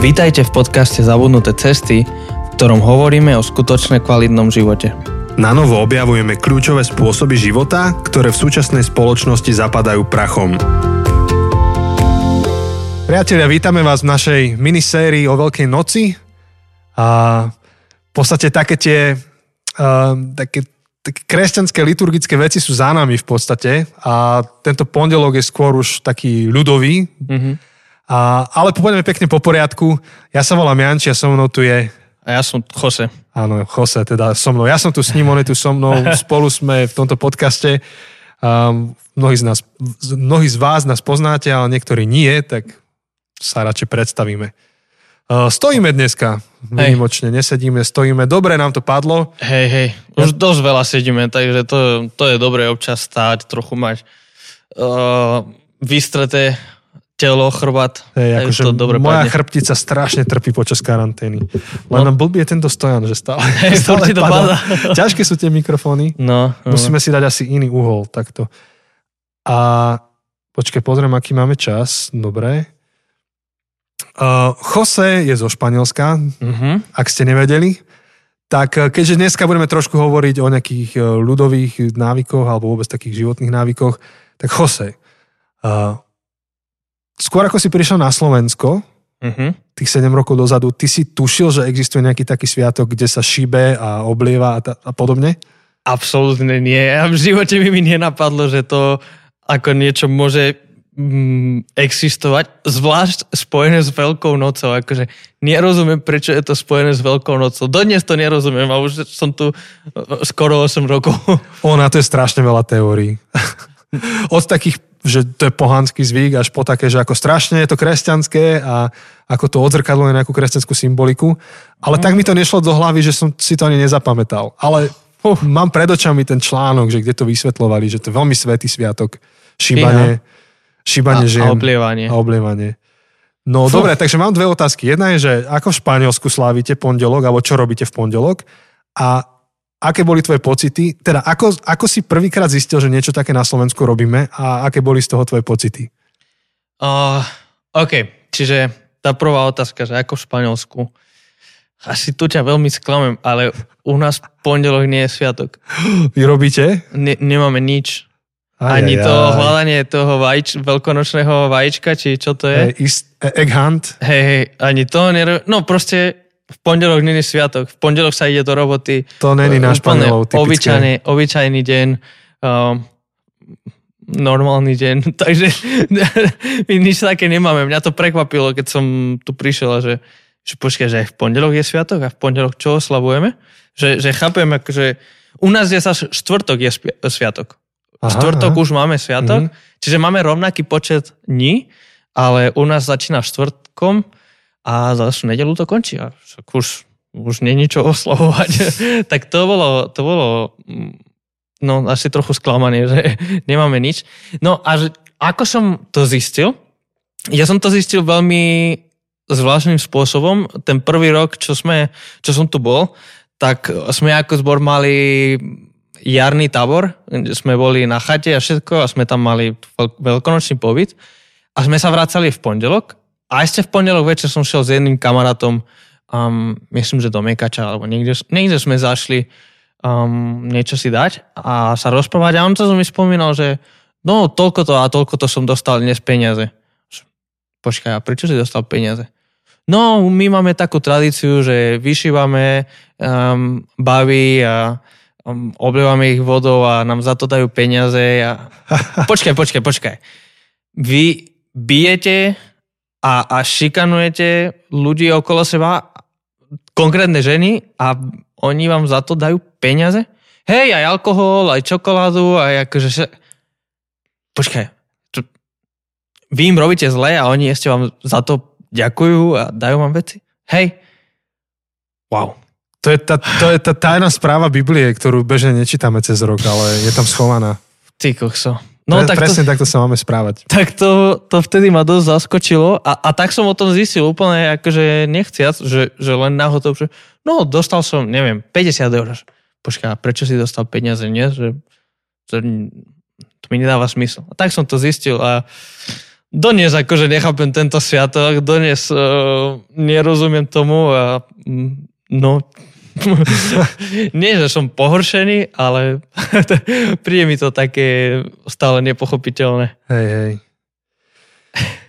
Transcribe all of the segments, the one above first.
Vítajte v podcaste Zabudnuté cesty, v ktorom hovoríme o skutočne kvalitnom živote. Na novo objavujeme kľúčové spôsoby života, ktoré v súčasnej spoločnosti zapadajú prachom. Priatelia, vítame vás v našej minisérii o Veľkej noci. A v podstate také tie uh, také, také kresťanské liturgické veci sú za nami v podstate a tento pondelok je skôr už taký ľudový. Mm-hmm. A, ale pôjdeme pekne po poriadku. Ja sa volám Janči a so mnou tu je... A ja som Jose. Áno, Jose, teda so mnou. Ja som tu s ním, on je tu so mnou. Spolu sme v tomto podcaste. Um, mnohí, z nás, mnohí z vás nás poznáte, ale niektorí nie, tak sa radšej predstavíme. Uh, stojíme dneska, výnimočne, nesedíme, stojíme. Dobre nám to padlo. Hej, hej, už dosť veľa sedíme, takže to, to je dobré občas stáť, trochu mať uh, vystreté telo, chrbát. Hej, akože to dobre moja padne. chrbtica strašne trpí počas karantény. Len no. blbý je tento stojan, že stále, Hej, stále to padá. Ťažké sú tie mikrofóny. No, no. Musíme si dať asi iný uhol takto. A počkaj, pozriem, aký máme čas. Dobre. Uh, Jose je zo Španielska, uh-huh. ak ste nevedeli. Tak keďže dneska budeme trošku hovoriť o nejakých ľudových návykoch alebo vôbec takých životných návykoch, tak Jose, uh, skôr ako si prišiel na Slovensko, uh-huh. tých 7 rokov dozadu, ty si tušil, že existuje nejaký taký sviatok, kde sa šíbe a oblieva a, ta, a podobne? Absolútne nie. A v živote by mi nenapadlo, že to ako niečo môže mm, existovať, zvlášť spojené s Veľkou nocou. Akože nerozumiem, prečo je to spojené s Veľkou nocou. Dodnes to nerozumiem a už som tu skoro 8 rokov. Ona to je strašne veľa teórií. Od takých že to je pohanský zvyk, až po také, že ako strašne je to kresťanské a ako to odzrkadluje nejakú kresťanskú symboliku. Ale mm. tak mi to nešlo do hlavy, že som si to ani nezapamätal. Ale uh, mám pred očami ten článok, že kde to vysvetlovali, že to je veľmi svetý sviatok. Šíbanie, šíbanie a, žien. A oblievanie. A oblievanie. No Fuh. dobre, takže mám dve otázky. Jedna je, že ako v Španielsku slávite pondelok, alebo čo robíte v pondelok? A aké boli tvoje pocity? Teda ako, ako si prvýkrát zistil, že niečo také na Slovensku robíme a aké boli z toho tvoje pocity? Uh, OK, čiže tá prvá otázka, že ako v Španielsku. Asi tu ťa veľmi sklamem, ale u nás pondelok nie je sviatok. Vy robíte? Ne, nemáme nič. Aj, Ani aj, to aj. hľadanie toho vajč, veľkonočného vajíčka, či čo to je? Hey, is, egg hunt? Hej, hej, ani to nerobí. No proste v pondelok není sviatok, v pondelok sa ide do roboty. To není náš panelov, obyčajný, obyčajný deň, um, normálny deň, takže my nič také nemáme. Mňa to prekvapilo, keď som tu prišiel, že, že počkaj, že v pondelok je sviatok a v pondelok čo oslavujeme? Že, že chápem, že u nás je sa štvrtok je sviatok. Aha, štvrtok aha. už máme sviatok, mm-hmm. čiže máme rovnaký počet dní, ale u nás začína štvrtkom a v nedelu to končí. A už, už nie čo oslovovať. tak to bolo, to bolo mm, no asi trochu sklamané, že nemáme nič. No a že, ako som to zistil? Ja som to zistil veľmi zvláštnym spôsobom. Ten prvý rok, čo, sme, čo som tu bol, tak sme ako zbor mali jarný tábor, kde sme boli na chate a všetko a sme tam mali veľkonočný pobyt a sme sa vracali v pondelok a ešte v pondelok večer som šiel s jedným kamarátom, um, myslím, že do Mekača, alebo niekde, niekde sme zašli um, niečo si dať a sa rozprávať. A on to mi spomínal, že no toľko to a toľko to som dostal dnes peniaze. Počkaj, a prečo si dostal peniaze? No, my máme takú tradíciu, že vyšívame um, bavy a um, oblievame ich vodou a nám za to dajú peniaze. A... Počkaj, počkaj, počkaj. Vy bijete a, a šikanujete ľudí okolo seba, konkrétne ženy a oni vám za to dajú peniaze? Hej, aj alkohol, aj čokoládu, aj akože... Počkaj, to... vy im robíte zle a oni ešte vám za to ďakujú a dajú vám veci? Hej. Wow. To je tá, to je tá tajná správa Biblie, ktorú bežne nečítame cez rok, ale je tam schovaná. Ty kokso. No, Pre, tak presne to, takto sa máme správať. Tak to, to vtedy ma dosť zaskočilo a, a tak som o tom zistil úplne akože nechciac, že, že len náhodou, že no dostal som, neviem, 50 eur. Počká, prečo si dostal peniaze, nie? Že, že to mi nedáva smysl. A tak som to zistil a donies akože nechápem tento sviatok, donies uh, nerozumiem tomu a mm, no nie, že som pohoršený, ale príde mi to také stále nepochopiteľné. Hej, hej.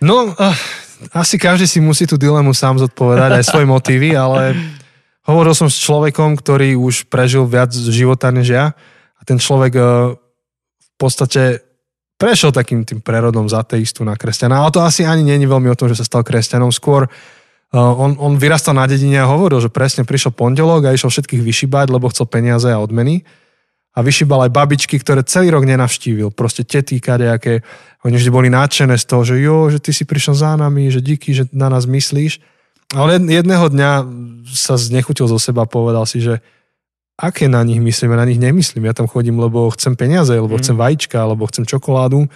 No, uh, asi každý si musí tú dilemu sám zodpovedať, aj svoje motívy, ale hovoril som s človekom, ktorý už prežil viac života než ja a ten človek uh, v podstate prešiel takým tým prerodom z ateistu na kresťana. Ale to asi ani je veľmi o tom, že sa stal kresťanom. Skôr on, on vyrastal na dedine a hovoril, že presne prišiel pondelok a išiel všetkých vyšibať, lebo chcel peniaze a odmeny. A vyšibal aj babičky, ktoré celý rok nenavštívil. Proste tety, kadejaké. Oni vždy boli nadšené z toho, že jo, že ty si prišiel za nami, že díky, že na nás myslíš. Ale jedného dňa sa znechutil zo seba a povedal si, že aké na nich myslím, ja na nich nemyslím. Ja tam chodím, lebo chcem peniaze, lebo mm. chcem vajíčka, alebo chcem čokoládu.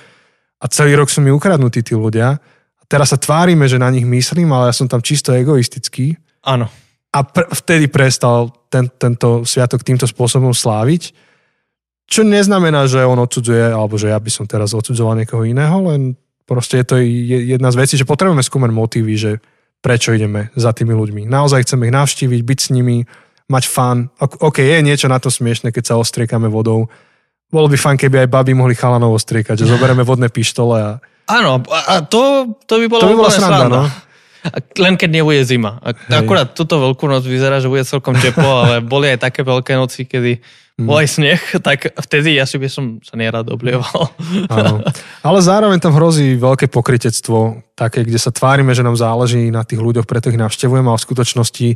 A celý rok sú mi ukradnutí tí ľudia. Teraz sa tvárime, že na nich myslím, ale ja som tam čisto egoistický. Áno. A pr- vtedy prestal ten, tento sviatok týmto spôsobom sláviť. Čo neznamená, že on odsudzuje, alebo že ja by som teraz odsudzoval niekoho iného, len proste je to jedna z vecí, že potrebujeme skúmať motívy, že prečo ideme za tými ľuďmi. Naozaj chceme ich navštíviť, byť s nimi, mať fan. OK, je niečo na to smiešne, keď sa ostriekame vodou. Bolo by fan, keby aj baby mohli chalanov ostriekať, že zoberieme vodné pištole a... Áno, a to, to by bolo to by bola sranda, no. Len keď nebude zima. Akurát túto veľkú noc vyzerá, že bude celkom teplo, ale boli aj také veľké noci, kedy mm. bol aj sneh, tak vtedy asi by som sa nerad oblieval. Áno. Ale zároveň tam hrozí veľké pokritectvo, také, kde sa tvárime, že nám záleží na tých ľuďoch, preto ich navštevujeme a v skutočnosti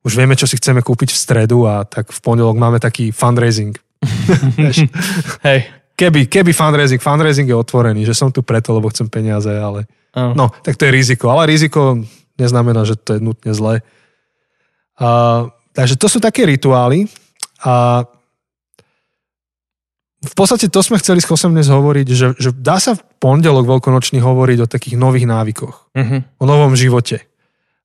už vieme, čo si chceme kúpiť v stredu a tak v pondelok máme taký fundraising. Hej. Keby, keby fundraising, fundraising je otvorený, že som tu preto, lebo chcem peniaze, ale uh. no, tak to je riziko. Ale riziko neznamená, že to je nutne zlé. A, takže to sú také rituály a v podstate to sme chceli s Chosem dnes hovoriť, že, že dá sa v pondelok veľkonočný hovoriť o takých nových návykoch, uh-huh. o novom živote.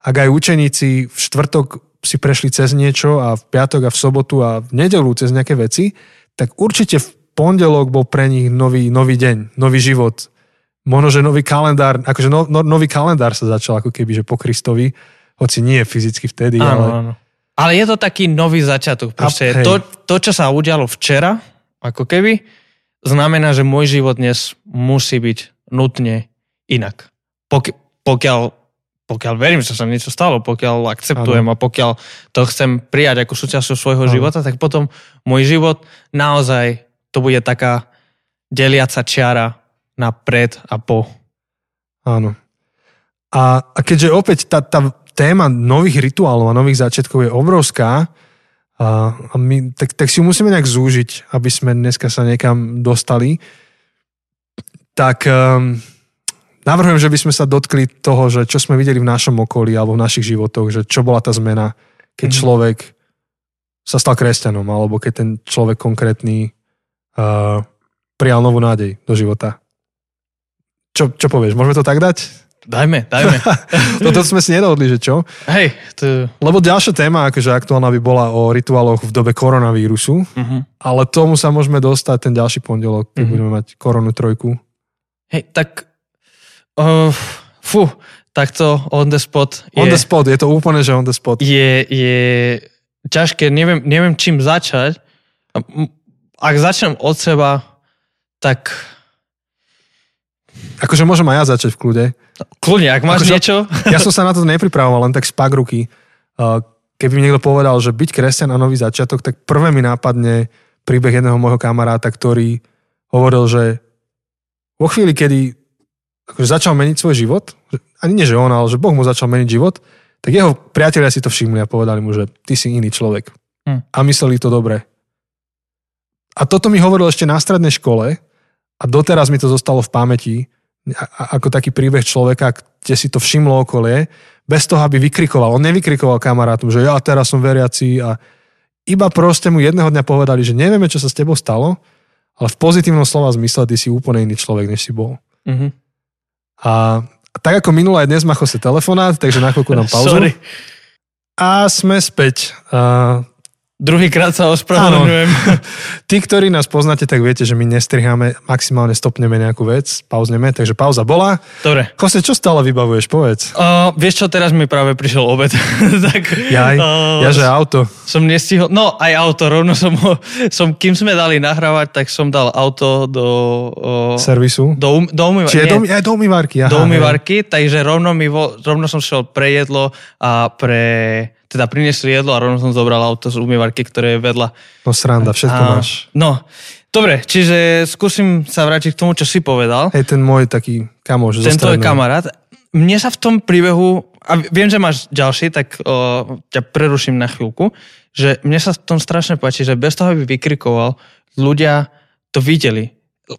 Ak aj učeníci v štvrtok si prešli cez niečo a v piatok a v sobotu a v nedelu cez nejaké veci, tak určite v pondelok bol pre nich nový, nový deň, nový život. Možno, že nový kalendár, akože no, no, nový kalendár sa začal ako keby, že po Kristovi, hoci nie fyzicky vtedy, áno, ale... Áno. Ale je to taký nový začiatok. Proste a, to, to, čo sa udialo včera, ako keby, znamená, že môj život dnes musí byť nutne inak. Pok- pokiaľ pokiaľ verím, že sa niečo stalo, pokiaľ akceptujem ano. a pokiaľ to chcem prijať ako súčasťou svojho ano. života, tak potom môj život naozaj to bude taká deliaca čiara na pred a po. Áno. A, a keďže opäť tá, tá téma nových rituálov a nových začiatkov je obrovská, a, a my, tak, tak si musíme nejak zúžiť, aby sme dneska sa niekam dostali, tak um, Navrhujem, že by sme sa dotkli toho, že čo sme videli v našom okolí alebo v našich životoch, že čo bola tá zmena, keď mm. človek sa stal kresťanom, alebo keď ten človek konkrétny uh, prijal novú nádej do života. Čo, čo povieš, môžeme to tak dať? Dajme, dajme. Toto sme si nedohodli, že čo? Hej. To... Lebo ďalšia téma, akože aktuálna by bola o rituáloch v dobe koronavírusu, uh-huh. ale tomu sa môžeme dostať ten ďalší pondelok, keď uh-huh. budeme mať koronu trojku. Hej, tak Uh, fú, takto on the spot. Je, on the spot, je to úplne, že on the spot. Je, je ťažké, neviem, neviem čím začať. Ak začnem od seba, tak... Akože môžem aj ja začať v kľude. Kľudne, ak máš akože, niečo. Ja som sa na to nepripravoval, len tak spak ruky. Keby mi niekto povedal, že byť kresťan a nový začiatok, tak prvé mi nápadne príbeh jedného môjho kamaráta, ktorý hovoril, že vo chvíli, kedy akože začal meniť svoj život, ani nie, že on, ale že Boh mu začal meniť život, tak jeho priatelia si to všimli a povedali mu, že ty si iný človek. Hm. A mysleli to dobre. A toto mi hovoril ešte na strednej škole a doteraz mi to zostalo v pamäti, ako taký príbeh človeka, kde si to všimlo okolie, bez toho, aby vykrikoval. On nevykrikoval kamarátom, že ja teraz som veriaci a iba proste mu jedného dňa povedali, že nevieme, čo sa s tebou stalo, ale v pozitívnom slova zmysle ty si úplne iný človek, než si bol. Mm-hmm. A tak ako minulé aj dnes má Jose telefonát, takže na chvíľku nám pauzu. Sorry. A sme späť. A Druhýkrát sa ospravedlňujem. Tí, ktorí nás poznáte, tak viete, že my nestriháme, maximálne stopneme nejakú vec, pauzneme, takže pauza bola. Dobre. Jose, čo stále vybavuješ, povedz. Uh, vieš čo, teraz mi práve prišiel obed. tak, Jaj, uh, ja že auto. Som nestihol, no aj auto, rovno som ho, som, kým sme dali nahrávať, tak som dal auto do... Uh, Servisu? Do, um, do umývarky. Čiže do, aj do umývarky, aha, Do umývarky, takže rovno, mi vo, rovno som šiel pre jedlo a pre teda priniesli jedlo a rovno som zobral auto z umývarky, ktoré je vedľa. No sranda, všetko a, máš. No, dobre, čiže skúsim sa vrátiť k tomu, čo si povedal. Hej, ten môj taký kamoš. Ten tvoj kamarát. Mne sa v tom príbehu, a viem, že máš ďalší, tak o, ťa preruším na chvíľku, že mne sa v tom strašne páči, že bez toho, aby vykrikoval, ľudia to videli.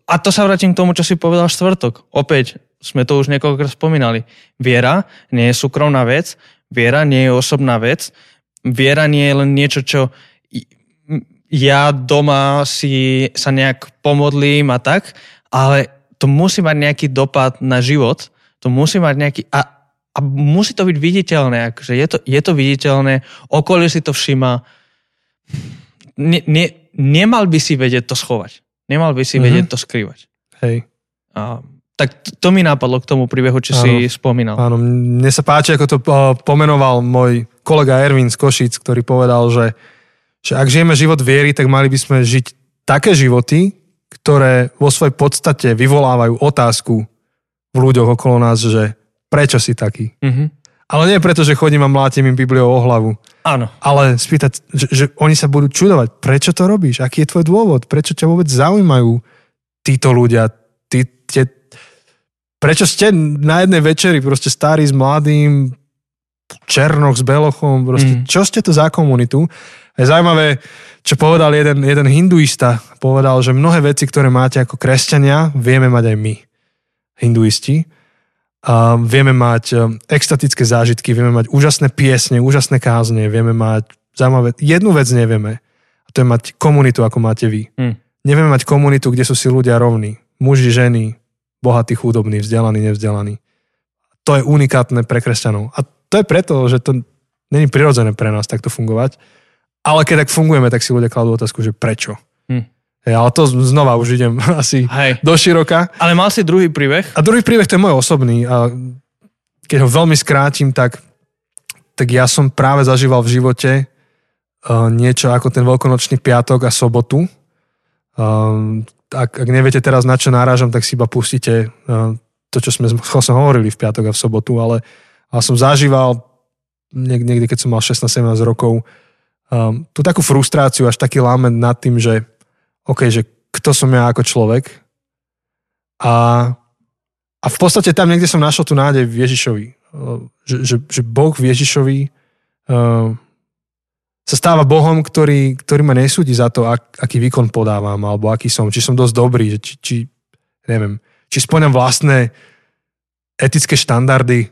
A to sa vrátim k tomu, čo si povedal štvrtok. Opäť sme to už niekoľkokrát spomínali. Viera nie je súkromná vec, Viera nie je osobná vec. Viera nie je len niečo, čo ja doma si sa nejak pomodlím a tak, ale to musí mať nejaký dopad na život, to musí mať nejaký... A, a musí to byť viditeľné, akože je to, je to viditeľné, okolie si to všíma. Ne, ne, nemal by si vedieť to schovať. Nemal by si mm-hmm. vedieť to skrývať. Hej. A tak to mi napadlo k tomu príbehu, čo áno, si spomínal. Áno, mne sa páči, ako to pomenoval môj kolega Ervin z Košic, ktorý povedal, že, že ak žijeme život viery, tak mali by sme žiť také životy, ktoré vo svojej podstate vyvolávajú otázku v ľuďoch okolo nás, že prečo si taký. Mm-hmm. Ale nie preto, že chodím a mlátim im Bibliou o hlavu. Áno. Ale spýtať, že, že oni sa budú čudovať, prečo to robíš, aký je tvoj dôvod, prečo ťa vôbec zaujímajú títo ľudia, Prečo ste na jednej večeri proste starí s mladým, Černoch s Belochom, proste, mm. čo ste to za komunitu? Je zaujímavé, čo povedal jeden, jeden hinduista, povedal, že mnohé veci, ktoré máte ako kresťania, vieme mať aj my, hinduisti. A vieme mať um, extatické zážitky, vieme mať úžasné piesne, úžasné kázne, vieme mať zaujímavé, jednu vec nevieme, a to je mať komunitu, ako máte vy. Mm. Nevieme mať komunitu, kde sú si ľudia rovní. Muži, ženy, bohatý, chudobný, vzdelaný, nevzdelaný. To je unikátne pre kresťanov. A to je preto, že to není prirodzené pre nás takto fungovať. Ale keď tak fungujeme, tak si ľudia kladú otázku, že prečo. Hm. Hey, ale to znova už idem asi Hej. do široka. Ale mal si druhý príbeh? A druhý príbeh to je môj osobný. A keď ho veľmi skrátim, tak, tak ja som práve zažíval v živote uh, niečo ako ten veľkonočný piatok a sobotu. Um, ak, ak neviete teraz na čo náražam, tak si iba pustíte uh, to, čo sme s hovorili v piatok a v sobotu, ale, ale som zažíval niek- niekde, keď som mal 16-17 rokov, um, tú takú frustráciu, až taký lament nad tým, že OK, že kto som ja ako človek a, a v podstate tam niekde som našiel tú nádej v Ježišovi. Uh, že, že, že Boh v Ježišovi uh, sa stáva Bohom, ktorý, ktorý ma nesúdi za to, ak, aký výkon podávam, alebo aký som, či som dosť dobrý, či, či neviem, či splňam vlastné etické štandardy,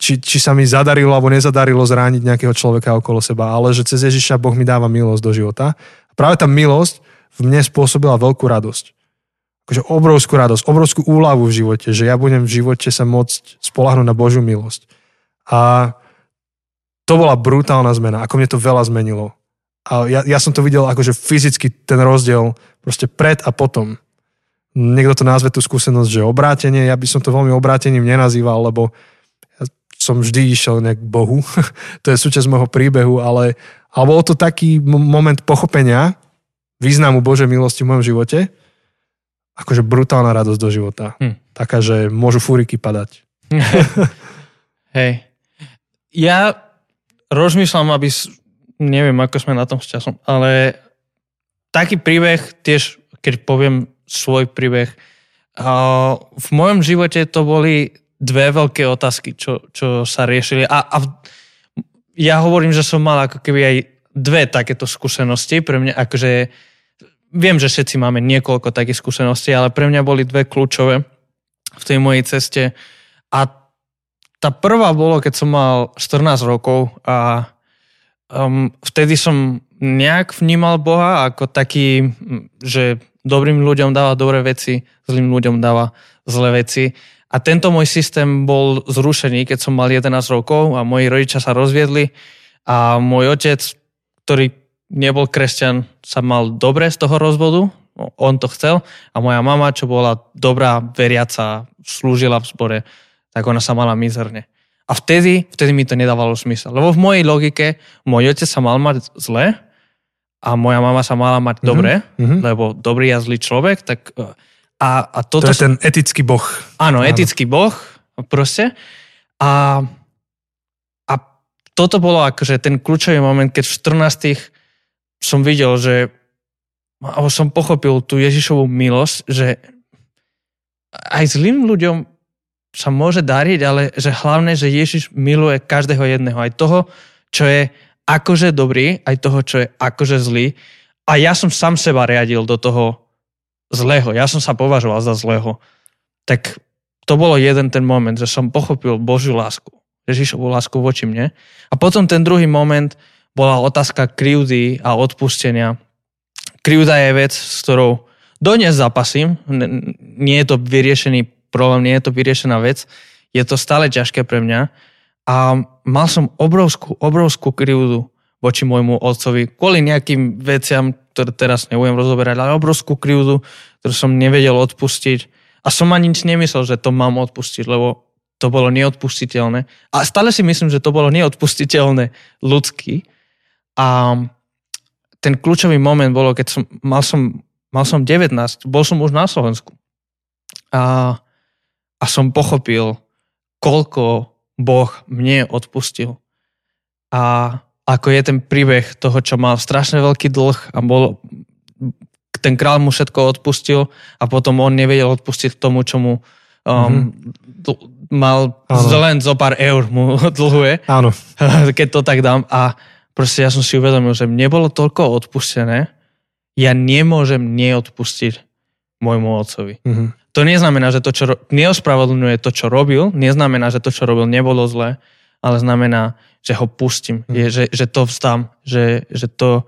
či, či sa mi zadarilo alebo nezadarilo zrániť nejakého človeka okolo seba, ale že cez Ježiša Boh mi dáva milosť do života. A práve tá milosť v mne spôsobila veľkú radosť. Akože obrovskú radosť, obrovskú úľavu v živote, že ja budem v živote sa môcť spolahnúť na Božiu milosť. A to bola brutálna zmena, ako mne to veľa zmenilo. A ja, ja som to videl akože fyzicky ten rozdiel proste pred a potom. Niekto to nazve tú skúsenosť, že obrátenie, ja by som to veľmi obrátením nenazýval, lebo ja som vždy išiel nejak k Bohu. to je súčasť môjho príbehu, ale, ale bol to taký moment pochopenia významu Božej milosti v mojom živote, akože brutálna radosť do života. Hm. Taká, že môžu fúriky padať. Hej. Ja rozmýšľam, aby, neviem, ako sme na tom s časom, ale taký príbeh, tiež keď poviem svoj príbeh, v mojom živote to boli dve veľké otázky, čo, čo sa riešili. A, a ja hovorím, že som mal ako keby aj dve takéto skúsenosti. Pre mňa akože, viem, že všetci máme niekoľko takých skúseností, ale pre mňa boli dve kľúčové v tej mojej ceste. A tá prvá bolo, keď som mal 14 rokov a um, vtedy som nejak vnímal Boha ako taký, že dobrým ľuďom dáva dobré veci, zlým ľuďom dáva zlé veci. A tento môj systém bol zrušený, keď som mal 11 rokov a moji rodičia sa rozviedli a môj otec, ktorý nebol kresťan, sa mal dobre z toho rozvodu, on to chcel a moja mama, čo bola dobrá, veriaca, slúžila v zbore, tak ona sa mala mizerne. A vtedy, vtedy mi to nedávalo smysel. Lebo v mojej logike môj otec sa mal mať zle a moja mama sa mala mať mm-hmm. dobre, mm-hmm. lebo dobrý a zlý človek, tak e, a, a toto... To je ten etický boh. Áno, áno. etický boh, proste. A, a toto bolo akože ten kľúčový moment, keď v 14 som videl, že alebo som pochopil tú Ježišovú milosť, že aj zlým ľuďom sa môže dariť, ale že hlavne, že Ježiš miluje každého jedného. Aj toho, čo je akože dobrý, aj toho, čo je akože zlý. A ja som sám seba riadil do toho zlého. Ja som sa považoval za zlého. Tak to bolo jeden ten moment, že som pochopil Božiu lásku. Ježišovú lásku voči mne. A potom ten druhý moment bola otázka krivdy a odpustenia. Krivda je vec, s ktorou dodnes zapasím. Nie je to vyriešený problém, nie je to vyriešená vec. Je to stále ťažké pre mňa. A mal som obrovskú, obrovskú krivdu voči môjmu otcovi kvôli nejakým veciam, ktoré teraz nebudem rozoberať, ale obrovskú krivdu, ktorú som nevedel odpustiť. A som ani nič nemyslel, že to mám odpustiť, lebo to bolo neodpustiteľné. A stále si myslím, že to bolo neodpustiteľné ľudský. A ten kľúčový moment bolo, keď som mal, som, mal som 19, bol som už na Slovensku. A a som pochopil, koľko Boh mne odpustil. A ako je ten príbeh toho, čo mal strašne veľký dlh a bol, ten král mu všetko odpustil a potom on nevedel odpustiť tomu, čo mu um, mm-hmm. mal ano. len zo pár eur mu dlhuje. Áno. Keď to tak dám. A proste ja som si uvedomil, že mne bolo toľko odpustené, ja nemôžem neodpustiť môjmu otcovi. Mm-hmm. To neznamená, že to, čo neospravedlňuje to, čo robil, neznamená, že to, čo robil, nebolo zlé, ale znamená, že ho pustím, mm. je, že, že to vstám, že, že to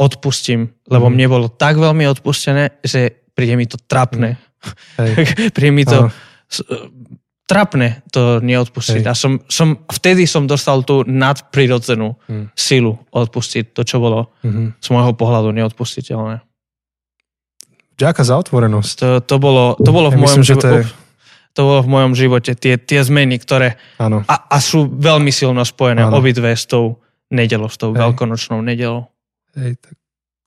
odpustím, lebo mm. mne bolo tak veľmi odpustené, že príde mi to trapné. Mm. príde mi to trapné to neodpustiť. Hej. A som, som, vtedy som dostal tú nadprirodzenú mm. silu odpustiť to, čo bolo mm-hmm. z môjho pohľadu neodpustiteľné. Ďakujem za otvorenosť. To, to, bolo, to bolo v ja mojom živote. Je... To bolo v mojom živote, tie, tie zmeny, ktoré a, a sú veľmi silno spojené ano. obidve s tou nedelou, s tou Hej. veľkonočnou nedelou. Hej, tak.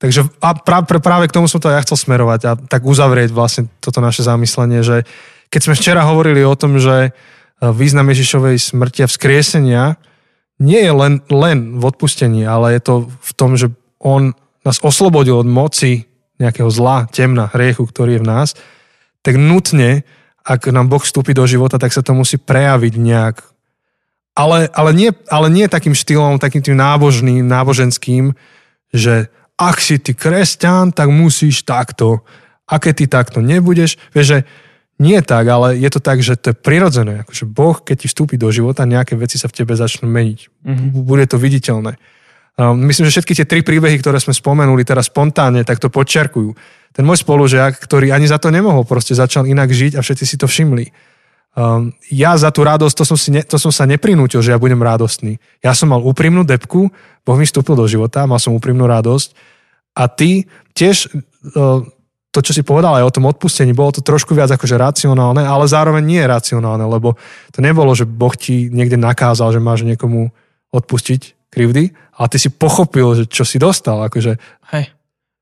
Takže a práve, práve k tomu som to ja chcel smerovať a tak uzavrieť vlastne toto naše zamyslenie, že keď sme včera hovorili o tom, že e, význam Ježišovej smrti a vzkriesenia nie je len, len v odpustení, ale je to v tom, že on nás oslobodil od moci nejakého zla, temna, hriechu, ktorý je v nás, tak nutne, ak nám Boh vstúpi do života, tak sa to musí prejaviť nejak. Ale, ale, nie, ale nie takým štýlom, takým tým nábožným, náboženským, že ak si ty kresťan, tak musíš takto. A keď ty takto nebudeš, vieš, že nie tak, ale je to tak, že to je prirodzené. Akože boh, keď ti vstúpi do života, nejaké veci sa v tebe začnú meniť. Mm-hmm. Bude to viditeľné. Myslím, že všetky tie tri príbehy, ktoré sme spomenuli teraz spontánne, tak to podčiarkujú. Ten môj spolužiak, ktorý ani za to nemohol, proste začal inak žiť a všetci si to všimli. Um, ja za tú radosť, to som, si ne, to som sa neprinútil, že ja budem radostný. Ja som mal úprimnú depku, Boh mi vstúpil do života, mal som úprimnú radosť a ty tiež uh, to, čo si povedal aj o tom odpustení, bolo to trošku viac akože racionálne, ale zároveň nie je racionálne, lebo to nebolo, že Boh ti niekde nakázal, že máš niekomu odpustiť, krivdy, ale ty si pochopil, že čo si dostal. Akože... Hej.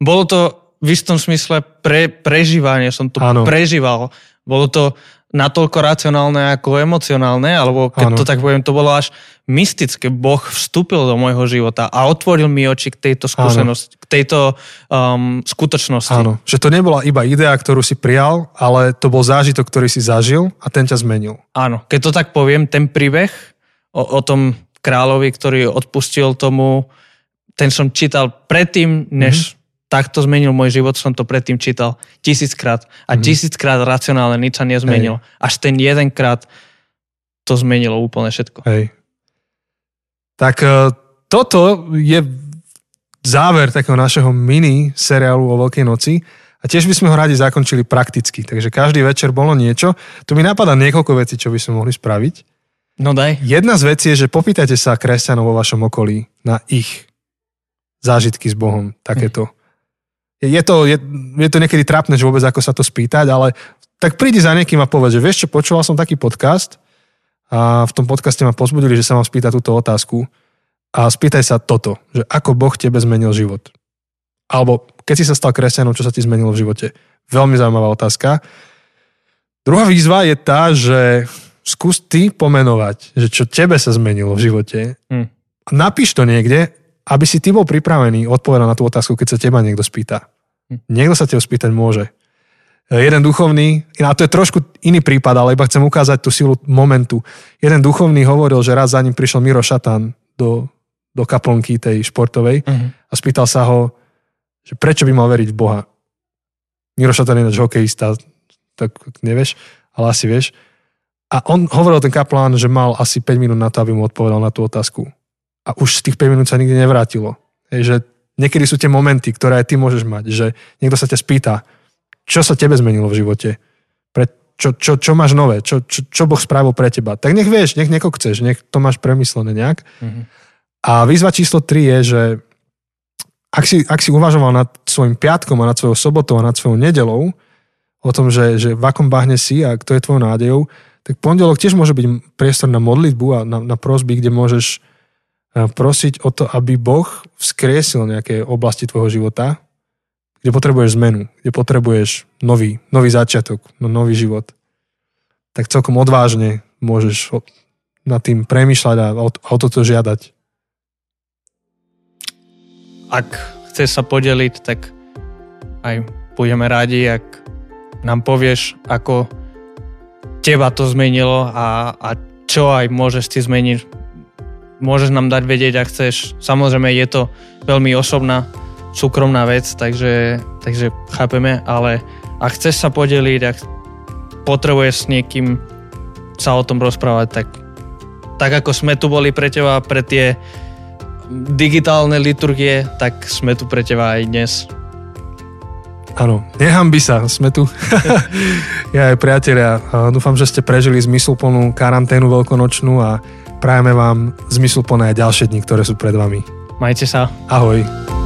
Bolo to v istom smysle pre, prežívanie, som to ano. prežíval. Bolo to natoľko racionálne ako emocionálne, alebo keď ano. to tak poviem, to bolo až mystické. Boh vstúpil do môjho života a otvoril mi oči k tejto skúsenosti, ano. k tejto um, skutočnosti. Áno, že to nebola iba idea, ktorú si prijal, ale to bol zážitok, ktorý si zažil a ten ťa zmenil. Áno, keď to tak poviem, ten príbeh o, o tom kráľovi, ktorý odpustil tomu, ten som čítal predtým, než mm-hmm. takto zmenil môj život, som to predtým čítal tisíckrát. A mm-hmm. tisíckrát racionálne nič sa nezmenilo. Hej. Až ten jedenkrát to zmenilo úplne všetko. Hej. Tak e, toto je záver takého našeho mini seriálu o Veľkej noci. A tiež by sme ho radi zakončili prakticky. Takže každý večer bolo niečo. Tu mi napadá niekoľko vecí, čo by sme mohli spraviť. No daj. Jedna z vecí je, že popýtajte sa kresťanov vo vašom okolí na ich zážitky s Bohom, takéto. Je to, je, je to niekedy trápne, že vôbec ako sa to spýtať, ale tak prídi za niekým a povedz, že vieš čo, počúval som taký podcast a v tom podcaste ma pozbudili, že sa mám spýtať túto otázku a spýtaj sa toto, že ako Boh tebe zmenil život. Alebo keď si sa stal kresťanom, čo sa ti zmenilo v živote. Veľmi zaujímavá otázka. Druhá výzva je tá, že skús ty pomenovať, že čo tebe sa zmenilo v živote. Hmm. Napíš to niekde, aby si ty bol pripravený odpovedať na tú otázku, keď sa teba niekto spýta. Hm. Niekto sa teba spýtať môže. E, jeden duchovný, a to je trošku iný prípad, ale iba chcem ukázať tú silu momentu. Jeden duchovný hovoril, že raz za ním prišiel Miro Šatan do, do kaplnky tej športovej uh-huh. a spýtal sa ho, že prečo by mal veriť v Boha. Miro Šatan je hokejista, tak nevieš, ale asi vieš. A on hovoril ten kaplán, že mal asi 5 minút na to, aby mu odpovedal na tú otázku. A už z tých 5 minút sa nikdy nevrátilo. Hej, že niekedy sú tie momenty, ktoré aj ty môžeš mať, že niekto sa ťa spýta, čo sa tebe zmenilo v živote, pre, čo, čo, čo máš nové, čo, čo, čo Boh spravil pre teba. Tak nech vieš, nech nieko chceš, nech to máš premyslené nejak. Mm-hmm. A výzva číslo 3 je, že ak si, ak si uvažoval nad svojim piatkom a nad svojou sobotou a nad svojou nedelou, o tom, že, že v akom bahne si a kto je tvojou nádejou, tak pondelok tiež môže byť priestor na modlitbu a na, na prosby, kde môžeš eh, prosiť o to, aby Boh vzkriesil nejaké oblasti tvojho života, kde potrebuješ zmenu, kde potrebuješ nový, nový začiatok, no, nový život. Tak celkom odvážne môžeš nad tým premýšľať a o, o toto žiadať. Ak chceš sa podeliť, tak aj budeme rádi, ak nám povieš, ako teba to zmenilo a, a čo aj môžeš ty zmeniť. Môžeš nám dať vedieť, ak chceš. Samozrejme je to veľmi osobná, súkromná vec, takže, takže chápeme, ale ak chceš sa podeliť, ak potrebuješ s niekým sa o tom rozprávať, tak, tak ako sme tu boli pre teba pre tie digitálne liturgie, tak sme tu pre teba aj dnes. Áno, by sa, sme tu. ja aj priatelia, dúfam, že ste prežili zmysluplnú karanténu veľkonočnú a prajeme vám zmysluplné ďalšie dni, ktoré sú pred vami. Majte sa. Ahoj.